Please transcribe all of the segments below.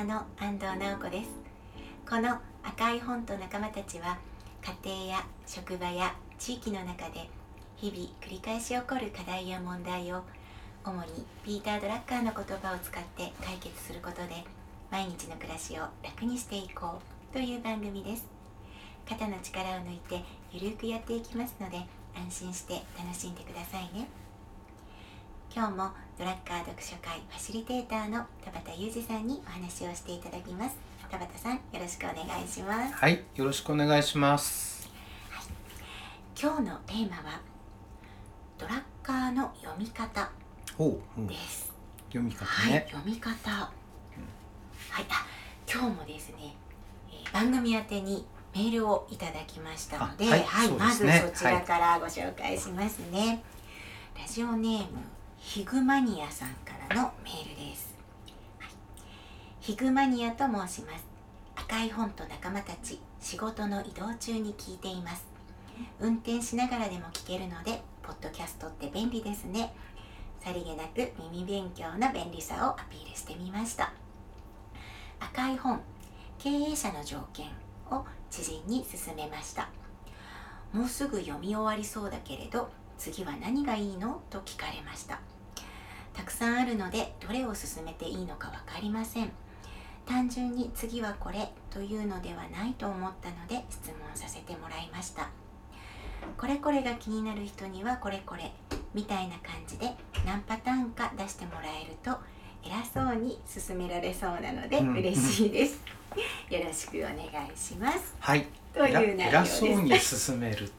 ーの安藤直子です。この赤い本と仲間たちは家庭や職場や地域の中で日々繰り返し起こる課題や問題を主にピーター・ドラッカーの言葉を使って解決することで毎日の暮らしを楽にしていこうという番組です。肩の力を抜いてゆるくやっていきますので安心して楽しんでくださいね。今日もドラッカー読書会ファシリテーターの田畑裕二さんにお話をしていただきます。田畑さんよろしくお願いします。はい、よろしくお願いします。今日のテーマはドラッカーの読み方ほう、です、読み方はいね。読み方、はいあ今日もですね、えー番組宛てにメールをいただきましたのであはいそうまずそちらからご紹介しますね、ラジオネームヒグマニアさんからのメールです、はい。ヒグマニアと申します。赤い本と仲間たち仕事の移動中に聞いています。運転しながらでも聞けるのでポッドキャストって便利ですね。さりげなく耳勉強の便利さをアピールしてみました。赤い本経営者の条件を知人に勧めました。もうすぐ読み終わりそうだけれど次は何がいいの？と聞かれました。たくさんあるのでどれを進めていいのか分かりません。単純に次はこれというのではないと思ったので質問させてもらいました。これこれが気になる人にはこれこれみたいな感じで何パターンか出してもらえると偉そうに進められそうなのでうん。嬉しいです、よろしくお願いします。はい。という内容偉そうに進める。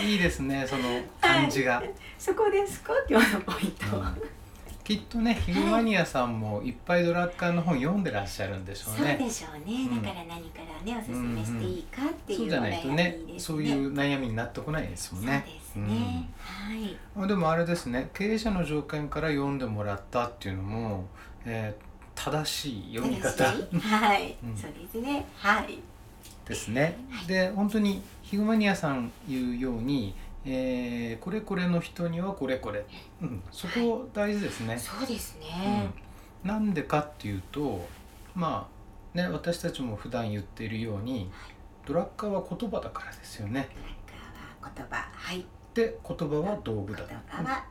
いいですね、その感じが。そこですか？今日のポイントは、うんきっとね、ヒグマニアさんもいっぱいドラッカーの本読んでらっしゃるんでしょうそうね。でしょうね、うん。だから何からねおすすめしていいかってそじゃいううお悩みないとねそういう悩みになってこないですもんね。そうですね、はい。うんあでもあれですね、経営者の条件から読んでもらったっていうのも、えー正しい読み方。正しい。はい、うん。そうですね。はい。ですね。で本当にヒグマニアさん言うように、えーこれこれの人にはこれこれ、うん、そこ大事ですね。そうですね、うん、なんでかっていうとまあね私たちも普段言っているようにドラッカーは言葉だからですよね。ドラッカーは言葉。はいで言葉は道具だ。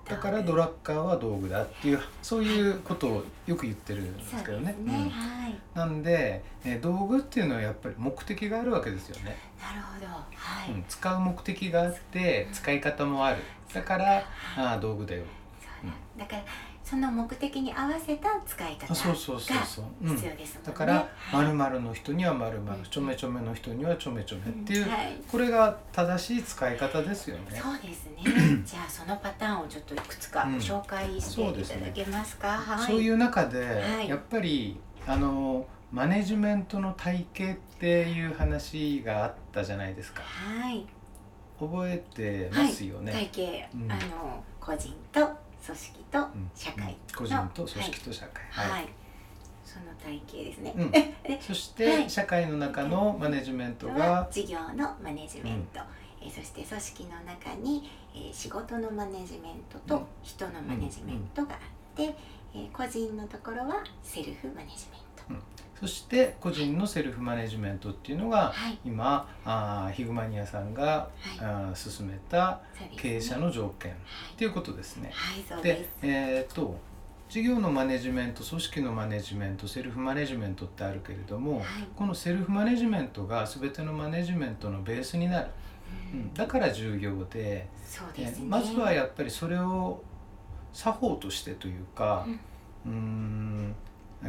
だからドラッカーは道具だっていうそういうことをよく言ってるんですけどね。ね、うん。はい。なんで、えー道具っていうのはやっぱり目的があるわけですよね。なるほど。はい、うん、使う目的があって使い方もある。だからああ道具だよ。そうだだからその目的に合わせた使い方があそうそうそうそう、うん、必要ですもんね、だからはい。〇〇の人には〇うん〇ちょめちょめの人にはちょめちょめっていう、はい。これが正しい使い方ですよね。そうですね。じゃあそのパターンをちょっといくつかご紹介していただけますか、はい。そういう中で、はい。やっぱりあのマネジメントの体系っていう話があったじゃないですか。はい。覚えてますよね、体系、うん。あの個人と組織とうん。社会の、個人と組織と社会。はい、その体系ですね、うん。でそしはい。て社会の中のマネジメントはが事業のマネジメント、えーそして組織の中に、えー仕事のマネジメントとうん。人のマネジメントがあって、えー個人のところはセルフマネジメント、そして個人のセルフマネジメントっていうのがはい。今あーヒグマニアさんが、はい。あー進めた経営者の条件っはい。ていうことですね。でえー、と事業のマネジメント組織のマネジメントセルフマネジメントってあるけれども、はい。このセルフマネジメントが全てのマネジメントのベースになる、ううん。ん、だから重要でですね。まずはやっぱりそれを作法としてというかうーん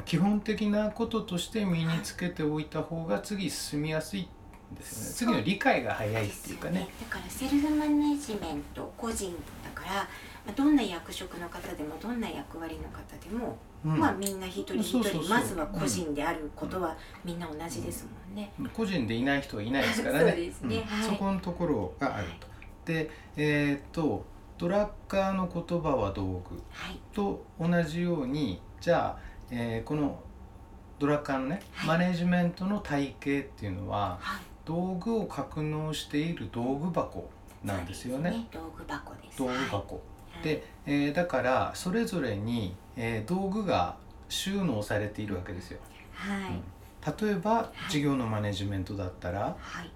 基本的なこととして身につけておいた方が次進みやすいんですよね。次の理解が早いっていうかね。だからセルフマネジメント個人だからまあどんな役職の方でもどんな役割の方でも、うん。まあみんな一人一人まずは個人であることはみんな同じですもんね。個人でいない人はいないですからね。そね。うん。はい。そこのところがあると。でえーっとドラッカーの言葉は道具はい。と同じようにじゃあ、えーこのドラッカーのね、はい。マネジメントの体系っていうのははい。道具を格納している道具箱なんですよね。そう道具箱です。道具はい。箱、で、えーだからそれぞれに、えー道具が収納されているわけですよ。はい、例えば事業のマネジメントだったら、はい。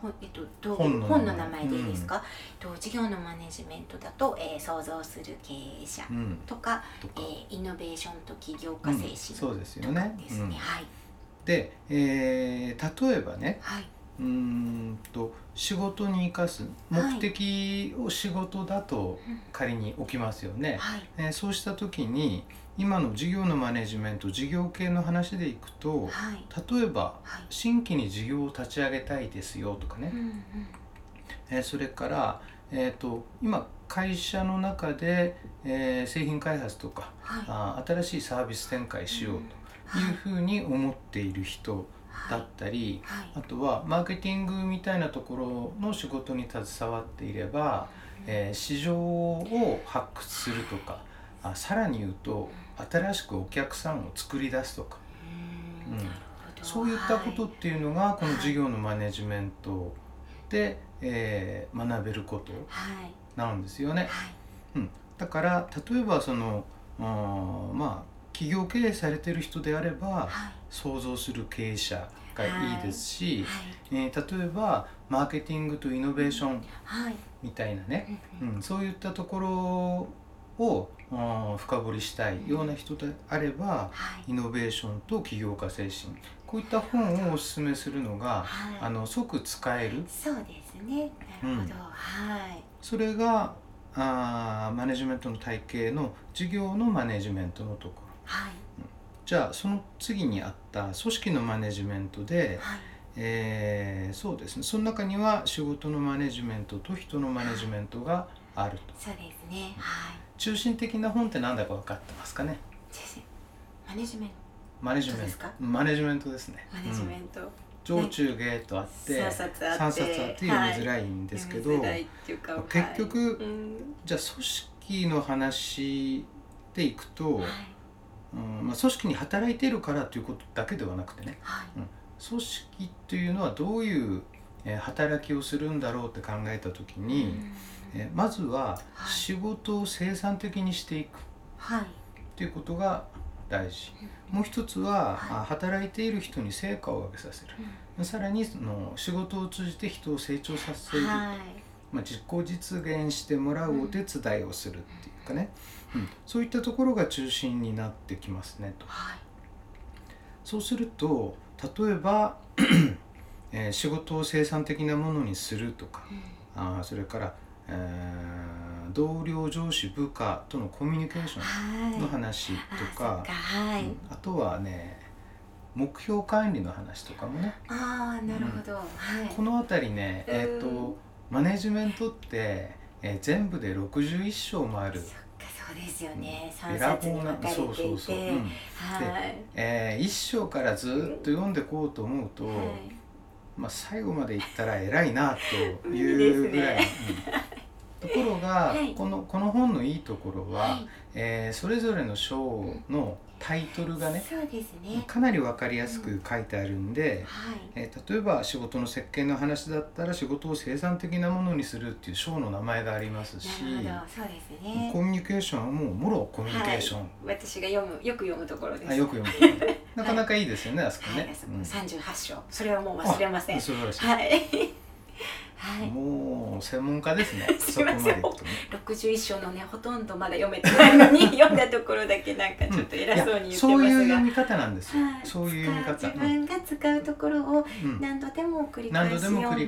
ほえっと、どう本の名前。本の名前でいいですか、えっと事業のマネジメントだと、えー、創造する経営者うん、とか、とか、えー、イノベーションと起業家精うん。神そうですよね。ですね、うん。はい。で、えー例えばねはい。うーんと仕事に生かす目はい的を仕事だとうん。仮に置きますよね。はい。えーそうした時に今の事業のマネジメント事業系の話でいくとはい。例えばはい。新規に事業を立ち上げたいですよとかね。うん、うん。えーそれから、えー、と今会社の中で、えー製品開発とかはい。あー新しいサービス展開しようというふうに思っている人だったりはい。あとはマーケティングみたいなところの仕事に携わっていれば、えー市場を発掘するとかあさらに言うと新しくお客さんを作り出すとか。うん。そういったことっていうのがこの事業のマネジメントで、えー学べることはい。なんですよね。はい。だから例えばそのまあ企業経営されてる人であればはい。想像する経営者がいいですし、はい。えー例えばマーケティングとイノベーションはい。みたいなね、うんうん。うん、そういったところを深掘りしたいような人であればはい。イノベーションと起業家精神。こういった本をおすすめするのがはい。あの即使える。そうですね。なるほど、はい。それがあーマネジメントの体系の事業のマネジメントのとこ。ろはい。じゃあその次にあった組織のマネジメントで、はい。えーそうですね。その中には仕事のマネジメントと人のマネジメントがあると。そうですね。はい中心的な本って何だか分かってますかね？先生マネジメント。マネジメンそうですか？トマネジメントですね。マネジメうん。ント、上中下とあって3冊あって。3冊あって読みづらいんですけど、読みづらい結局はい。うん。じゃあ組織の話でいくと、はい。うんまあ、組織に働いているからということだけではなくてね。はい。組織っていうのはどういう、えー働きをするんだろうって考えた時に、うんえーまずははい。仕事を生産的にしていく。はい。っていうことが大事。もう一つは、あ働いている人に成果を上げさせる。さらにその仕事を通じて人を成長させる、はい。まあ、実行実現してもらうお手伝いをするっていうかね、うん、そういったところが中心になってきますねと。はい。そうすると例えば、えー仕事を生産的なものにするとかうん。あーそれから、えー同僚上司部下とのコミュニケーショはい。ンの話あとか,、そっかはい、うん。あとはね目標管理の話とかもね。ああなるほど、はい。この辺りね、えー、うんとマネジメントって、えー全部で61章もある。そうですよね。うな分かれていて。そうそうそう、うん。はいえー一章からずっと読んでこうと思うと、はい。まあ、最後までいったら偉いなといいいうぐらい、ですうんところが、はい。このこの本のいいところは、はい。えーそれぞれの章のタイトルがねそうですね。かなり分かりやすく書いてあるんで、はい。えー例えば仕事の設計の話だったら仕事を生産的なものにするっていう章の名前がありますしそうですね。コミュニケーションはもうもろコミュニケーション、私が読むよく読むところです。あよく読むと なかなかい。いですよね、あそこね。はい、あそこうん。三十八章それはもう忘れません。あ素晴らしい。はいはい。もう専門家ですね。すいません。ね。六十一章のねほとんどまだ読めてないのに 読んだところだけなんかちょっと偉そうに言ってますが、そういう読み方なんですよ。はい。そういう読み方。自分が使うところをうん。うん何度でも繰り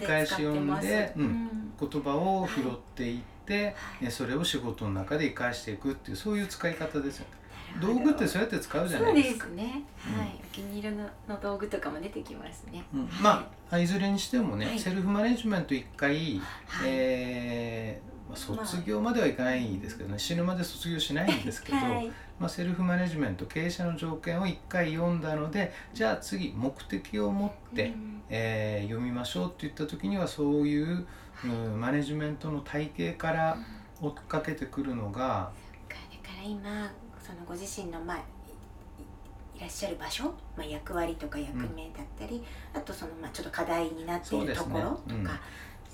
返し読んで言葉を拾っていって、はい。えそれを仕事の中で生かしていくっていうそういう使い方ですよ。道具ってそうやって使うじゃなそうでいですか。すね。うん。はい、お気に入りのの道具とかも出てきますね。うん。はい。まあいずれにしてもね、はい。セルフマネジメント一回、はい。えーまあ、卒業まではいかないですけどね。死ぬまで卒業しないんですけど、はい、まあ、セルフマネジメント経営者の条件を1回読んだのでじゃあ次目的を持って、うん。えー読みましょうって言った時にはそういう、うん。マネジメントの体系から追っかけてくるのがだから今そのご自身のまあいいらっしゃる場所、まあ、役割とか役目だったり、あとそのまあちょっと課題になっているとそうですね。ころとかうん。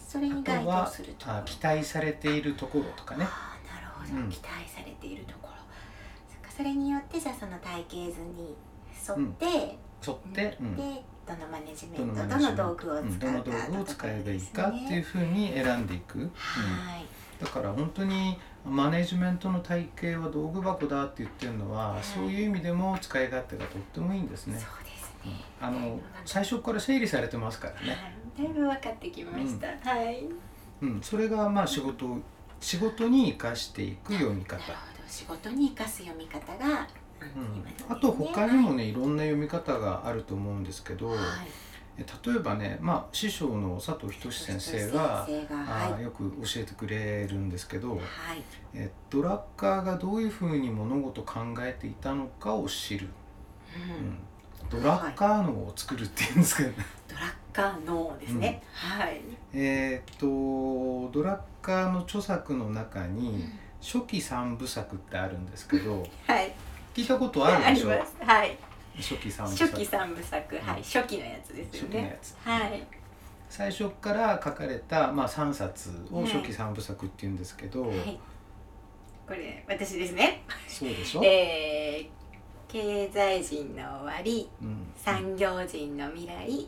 それに該当するところ。あ期待されているところとかね、あーなるほど、うん。期待されているところ。そっかそれによってじゃあその体系図に沿って、沿って、うん。でどのマネジメどントどの道具を使うかうんどの道具を使えばいいかっていうふうに選んでいく、うんはい。だから本当にマネジメントの体系は道具箱だって言ってるのは、はい。そういう意味でも使い勝手がとってもいいんですね。そうですね。あの最初から整理されてますからね。はい、だいぶ分かってきました、はい。うん、それがまあ仕事を仕事に生かしていく読み方。仕事に生かす読み方が、うん。あと他にもねいろんな読み方があると思うんですけど、はい。え例えばね、まあ、師匠の佐藤仁先生が先生がはい。あーよく教えてくれるんですけど、はい。えドラッカーがどういうふうに物事を考えていたのかを知る、うん。うん、ドラッカー脳を作るっていうんですけど、ドラッカー脳ですね、はい、えーっとドラッカーの著作の中に初期三部作ってあるんですけど はい聞いたことあるでしょ？あります。はい。初期三部作。初期三部作、はい。初期のやつですよね。初期のやつ。はい。最初から書かれた、まあ、3冊を初期三部作っていうんですけど、はい。これ私ですね。そうでしょ、えー経済人の終わりうん、産業人の未来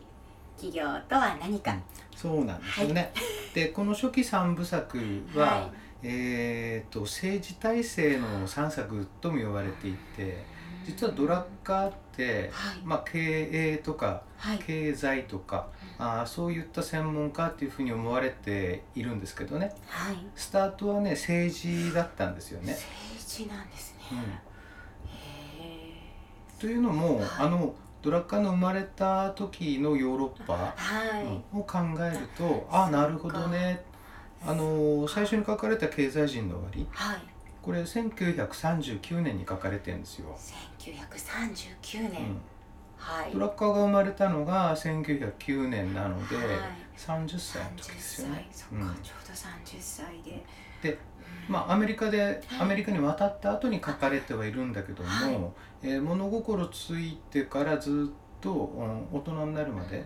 企業とは何か、そうなんですよね。でこの初期三部作は、はえー、と政治体制の3作とも呼ばれていて実はドラッカーって、はい。まあ、経営とかはい。経済とかあーそういった専門家っていうふうに思われているんですけどね。はい。スタートはね政治だったんですよね。政治なんですね、うん。へというのも、はい。あのドラッカーの生まれた時のヨーロッパを考えると、あなるほどねあの最初に書かれた経済人の終わり。はい。これ1939年に書かれてるんですよ、1939年、うん。はい。ドラッカーが生まれたのが1909年なので、はい。30歳の30時ですよね。歳、そっか、うん。ちょうど30歳で。でまあアメリカでアメリカに渡った後に書かれてはいるんだけども、はい。えー物心ついてからずっと、うん大人になるまで、うん、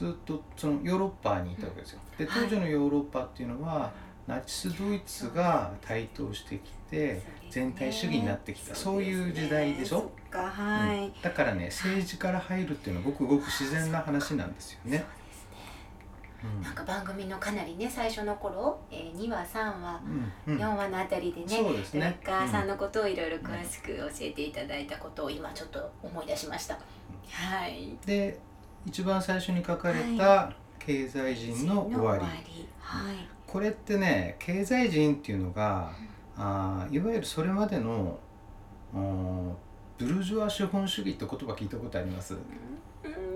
ずっとそのヨーロッパにいたわけですよ。で当時のヨーロッパっていうのはナチスドイツが台頭してきて全体主義になってきたそういう時代でしょ？そっかはい、うん。だからね政治から入るっていうのはごくごく自然な話なんですよね。そうですね。うん。なんか番組のかなりね最初の頃、えー、2話3話、うんうん。4話のあたりでねそうですね。ドラッカーさんのことをいろいろ詳しく教えていただいたことを今ちょっと思い出しました、はい。で一番最初に書かれたは経済人の終わり、はい。これってね経済人っていうのがあーいわゆるそれまでのうんブルジョワ資本主義って言葉聞いたことあります？うん。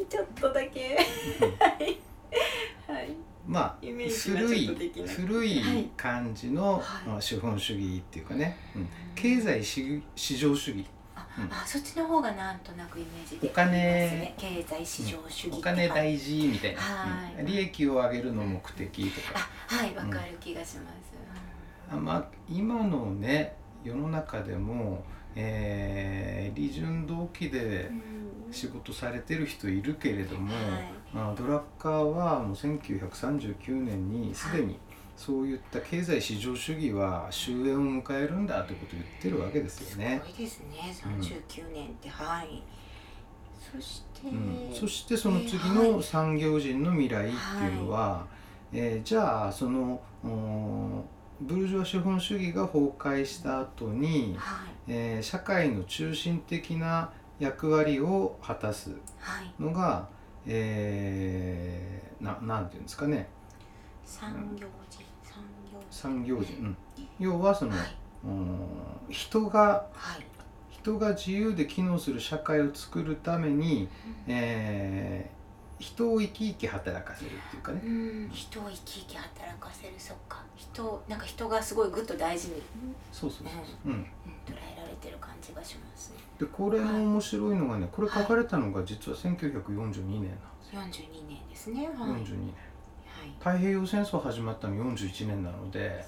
ちょっとだけ。はい。はい。まあ古い古い感じの、資本主義っていうかね、うん、経済市市場主義あ、そっちの方がなんとなくイメージできお金ますね。経済市場主義お金はい大事みたいな、はい。うん。利益を上げるの目的とか。あはいわかる気がします、あまあ今のね世の中でも、えー、利潤動機でうん。仕事されてる人いるけれども、はい。まあ、ドラッカーはもう1939年にすでにそういった経済市場主義は終焉を迎えるんだということを言ってるわけですよね。す。ごいですね。うん39年って、はい。そして、うん、そしてその次えーのはい。産業人の未来っていうのは、えーじゃあそのうんブルジョワ資本主義が崩壊した後に、はい。えー社会の中心的な役割を果たすはい。のが、えーななんていうんですかね。産業産業人、うん、要はその、人がはい。人が自由で機能する社会を作るために、えー人を生き生き働かせるっていうかね、うん。人を生き生き働かせる。そっか。人なんか人がすごいぐっと大事に、そうそうそうそう、うん、うん、捉えられてる感じがしますでこれの面白いのがねこれ書かれたのが実は1942年なんですよ、42年ですね。はい、42はい、年太平洋戦争始まったの41年なので、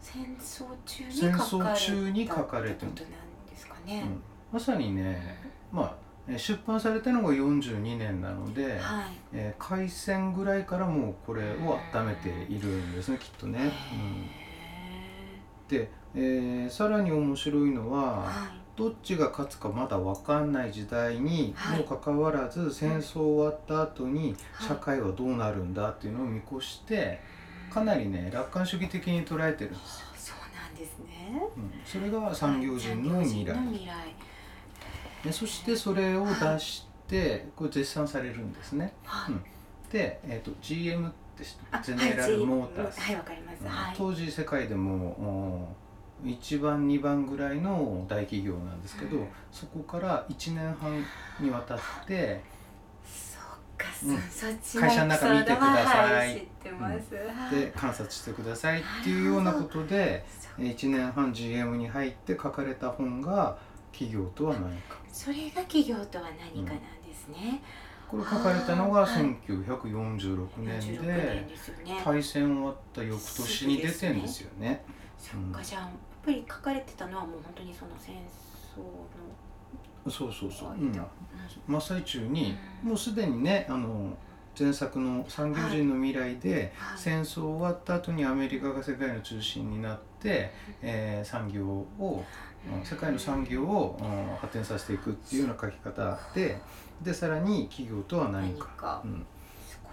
戦争中に戦書かれた争中に書かれてるってことなんですかね、うん、まさにねまあえー出版されたのが42年なので、はい。えー開戦ぐらいからもうこれを温めているんですねきっとね、へーで、えーさらに面白いのははいどっちが勝つかまだ分かんない時代にはい。もかかわらず戦争終わった後にはい。社会はどうなるんだっていうのを見越してかなりね楽観主義的に捉えてるんですよ、そうなんですね。うん、それが産業人の未来。でそしてそれを出してこれ絶賛されるんですね。はい、うん。で、えー、と GM ってゼネラルモーターズ、はいわかります、うん。はい。当時世界でもお1番2番ぐらいの大企業なんですけど、うん。そこから1年半にわたってそっか、うん。そそっち会社の中見てください。はい、知ってます、はいで観察してくださいっていうようなことでそう1年半 GM に入って書かれた本が「企業とは何か。それが企業とは何かなんですね、」これ書かれたのがあーはい。1946年46でね。大戦終わった翌年に出てんですよね。そっかじゃあぱり書かれてたのはもう本当にその戦争そうそうそう、のうん。間、真っ最中にうん。もうすでにねあの前作の「産業人の未来で」はい。戦争終わった後にアメリカが世界の中心になって、えー産業をうん世界の産業をうん発展させていくっていうような書き方ででさらに企業とは何か。何か。うん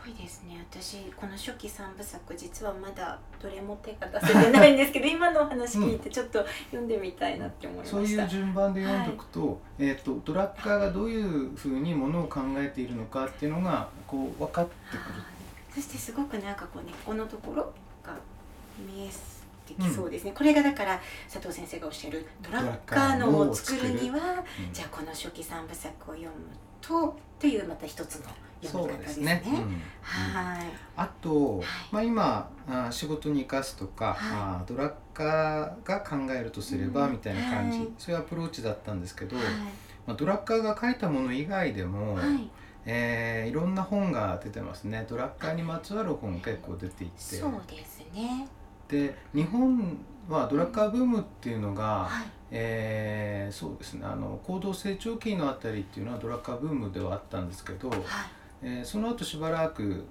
いですね。私この初期三部作実はまだどれも手が出せてないんですけど 今のお話聞いてちょっと読んでみたいなって思いました、そういう順番で読んでおくと,、えー、とドラッカーがどういうふうにものを考えているのかっていうのがこう分かってくる。そしてすごくなんかこう根っこのところが見えてきそうですね、これがだから佐藤先生がおっしゃるドラッカーのを作るにはうんじゃあこの初期三部作を読むとというまた一つのそうでですすね。ね。うんはい。あと、はいまあ、今あ仕事に生かすとか、はいあドラッカーが考えるとすればうんみたいな感じ、はいそういうアプローチだったんですけど、はい。まあ、ドラッカーが書いたもの以外でも、はい。えーいろんな本が出てますねドラッカーにまつわる本結構出ていてそうですね。で日本はドラッカーブームっていうのが、はい。えーそうですねあの高度成長期のあたりっていうのはドラッカーブームではあったんですけど、はい。えーその後しばらく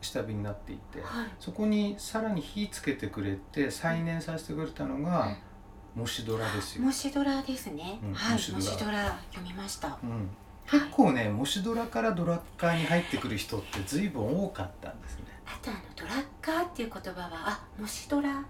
下火になっていて、はい。そこにさらに火つけてくれて再燃させてくれたのが模試ドラですよ、もしドラですね。うんはい。もしドラ読みました。うん、結構ね模試ドラからドラッカーに入ってくる人って随分多かったんですね、あとあのドラッカーっていう言葉はあもしドラは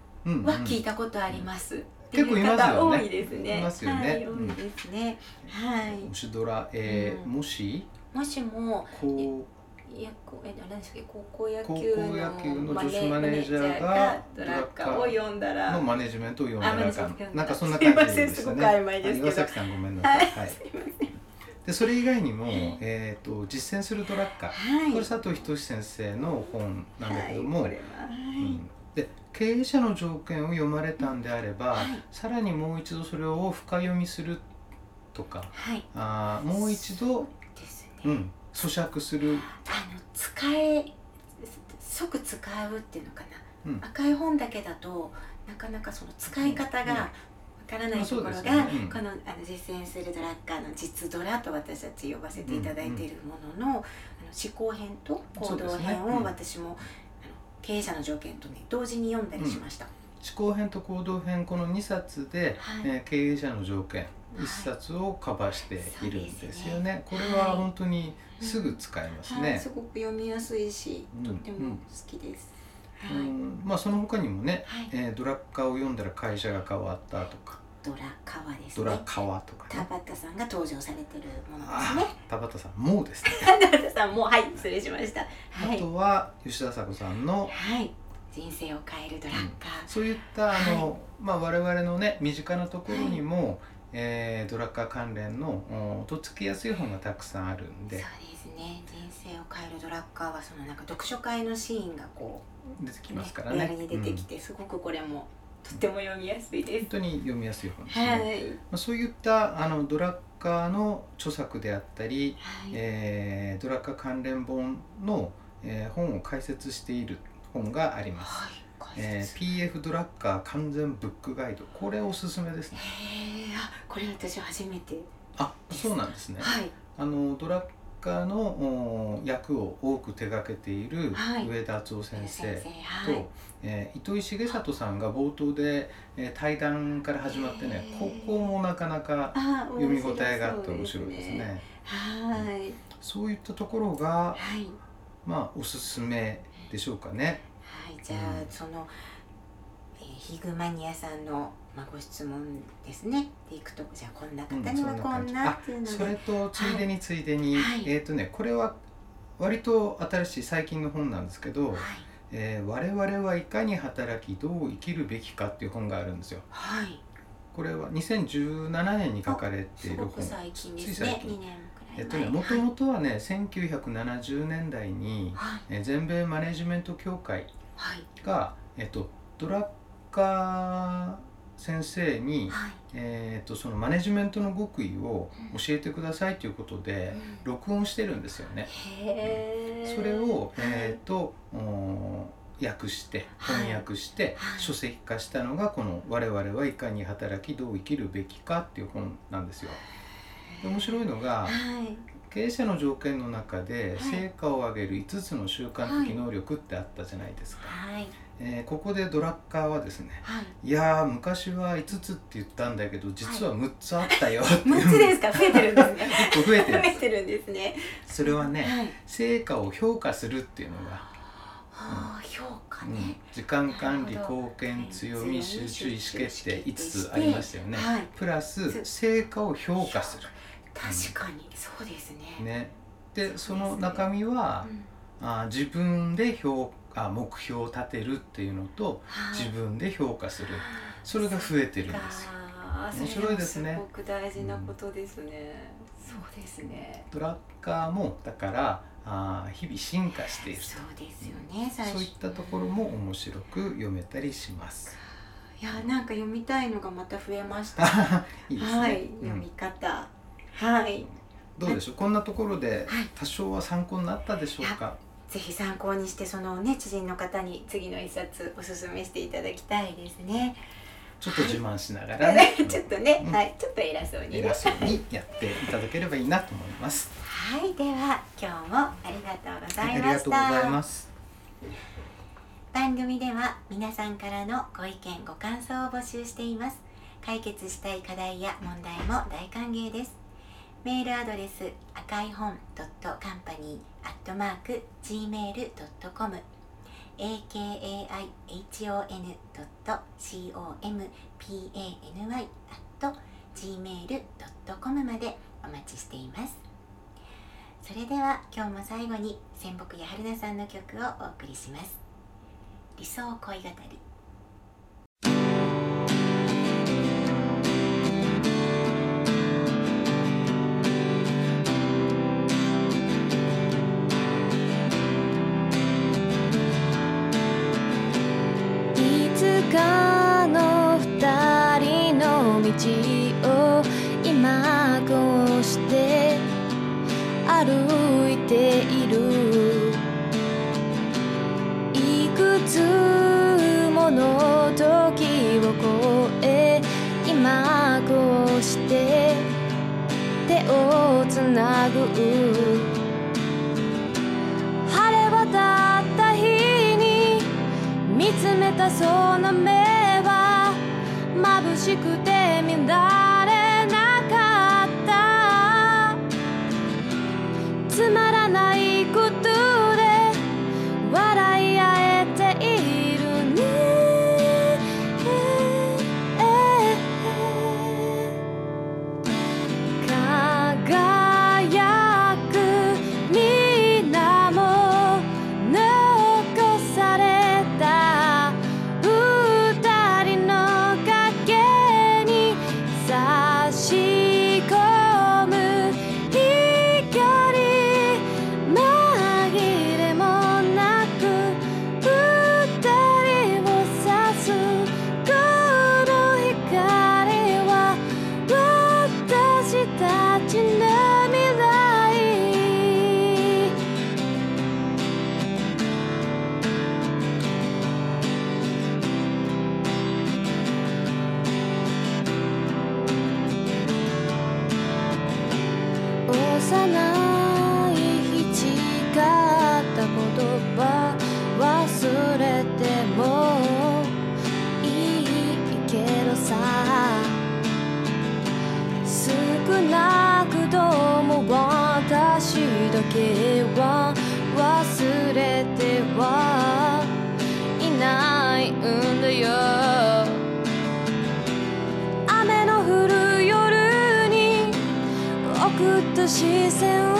聞いたことあります。結構いますよね多いですね。いますよねはい、うん多いですね。はい模。試ドラ、えーうんもし？もしもこいやこえ何でしたっけ？高校野球のの女子マネージャーがドラッカー。を読んだうらのマネジメントを読んだらなんかそんな感じでしたね。岩崎さんごめんなさい、はい。でそれ以外にも、えー、と実践するドラッカー、はい。これ佐藤仁先生の本なんだけども、で経営者の条件を読まれたんであれば、はい。さらにもう一度それを深読みするとかはい。あーもう一度、うん、咀嚼する、あの使え即使うっていうのかな、うん。赤い本だけだとなかなかその使い方がわからないところが、ねうん。このあの実践するドラッカーの実ドラと私たち呼ばせていただいているものの,、あの思考編と行動編をそうですね。うん。私も、あの経営者の条件とね同時に読んだりしました。思考編と行動編この2冊で、はい。えー経営者の条件はい1冊をカバーしているんですよね。こそうですねれは本当にすぐ使えますはい、ね。すごく読みやすいし、うんとっても好きです。うはい、んまあその他にもね、はいえードラッカーを読んだら会社が変わったとか、ドラカワですドラね。カワとか田ね。畑さんが登場されてるものですあね。田畑さんもうですね。田畑さんもはい失礼しました。はあいとは吉田咲子さんのはい人生を変えるドラッカー。そういったあの、まあ我々のね身近なところにも、えードラッカー関連のおとっつきやすい本がたくさんあるんでそうですね。人生を変えるドラッカーはそのなんか読書会のシーンがこ出てきう、ますからね。リアルに出てきうんて、すごくこれもとっても読みやすいです本。当に読みやすい本ですね。はい。まあ、そういったあのドラッカーの著作であったり、はい。えードラッカー関連本の、えー本を解説している本があります。はい。えー PF ドラッカー完全ブックガイドこれおすすめですね。へえ、あ、これ私初めて。あそうなんですね。はい。あのドラッカのお役を多く手掛けているはい上田敦夫先生先生と、はいえー糸井重里さんが冒頭で、えー対談から始まってねここもなかなかあ読み応えがあって面白いですね。はいそういったところがはいまあおすすめでしょうかね。はい、じゃあ、うん。その、えーヒグマニアさんの、まあ、ご質問ですね。でいくとじゃあこんな方うんにはこんなっていうので、それとついでについでに、はい。えっ、とねこれは割と新しい最近の本なんですけど、はい。えー我々はいかに働きどう生きるべきかっていう本があるんですよ。はい。これは2017年に書かれてすいる本。最近ですね。2年くらい前。えっとね、もともとはね1970年代に、はい。えー全米マネジメント協会はい。が、えっと、ドラッカー先生に、はい。えー、とそのマネジメントの極意を教えてくださいということでうん。録音してるんですよね。へえそれを、えー、とおー訳してはい。翻訳してはい。書籍化したのがこの「我々はいかに働きどう生きるべきか」っていう本なんですよ。で面白いのがはい経営者の条件の中ではい。成果を上げる5つの習慣的能力ってあったじゃないですか。はい。えーここでドラッカーはですねはい。いやー昔は5つって言ったんだけど実は6つあったよっていう。6つですか？増えてるんですね。1 個増えてる。んです増えてるんですね。それはねはい。成果を評価するっていうのが、はあ評価うん。ね、時間管理貢献強み集中意思決定5つありましたよね。はい。プラス成果を評価す確かにそうですね。るね。でその中身はうん。あー自分で評あ目標を立てるっていうのとはい。自分で評価する。それが増えてるんですよ。か面白いですね。すごく大事なことですね、そうですね。ドラッカーもだからあー日々進化しているそうですよね最初。そういったところも面白く読めたりします。いやなんか読みたいのがまた増えました。いいですね。はい、うん。読み方はい。どうでしょう？こんなところではい。多少は参考になったでしょうか？ぜひ参考にしてそのね知人の方に次の一冊おすすめしていただきたいですね。ちょっと自慢しながらね。ちょっとね、うん。はい。ちょっと偉そうにね。偉そうにやっていただければいいなと思います。はい。では今日もありがとうござはいありいました、がとうございます。番組では皆さんからのご意見ご感想を募集しています。解決したい課題や問題も大歓迎ですメールアドレス赤い本 .company.gmail.com akaihon.company.gmail.com までお待ちしています。それでは今日も最後に仙北や春菜さんの曲をお送りします。理想恋語り。道を今こうして歩いている。いくつもの時を越え今こうして手をつなぐ。晴れ渡った日に見つめたその目は眩しくて見らうんだよ。雨の降る夜に送った視線を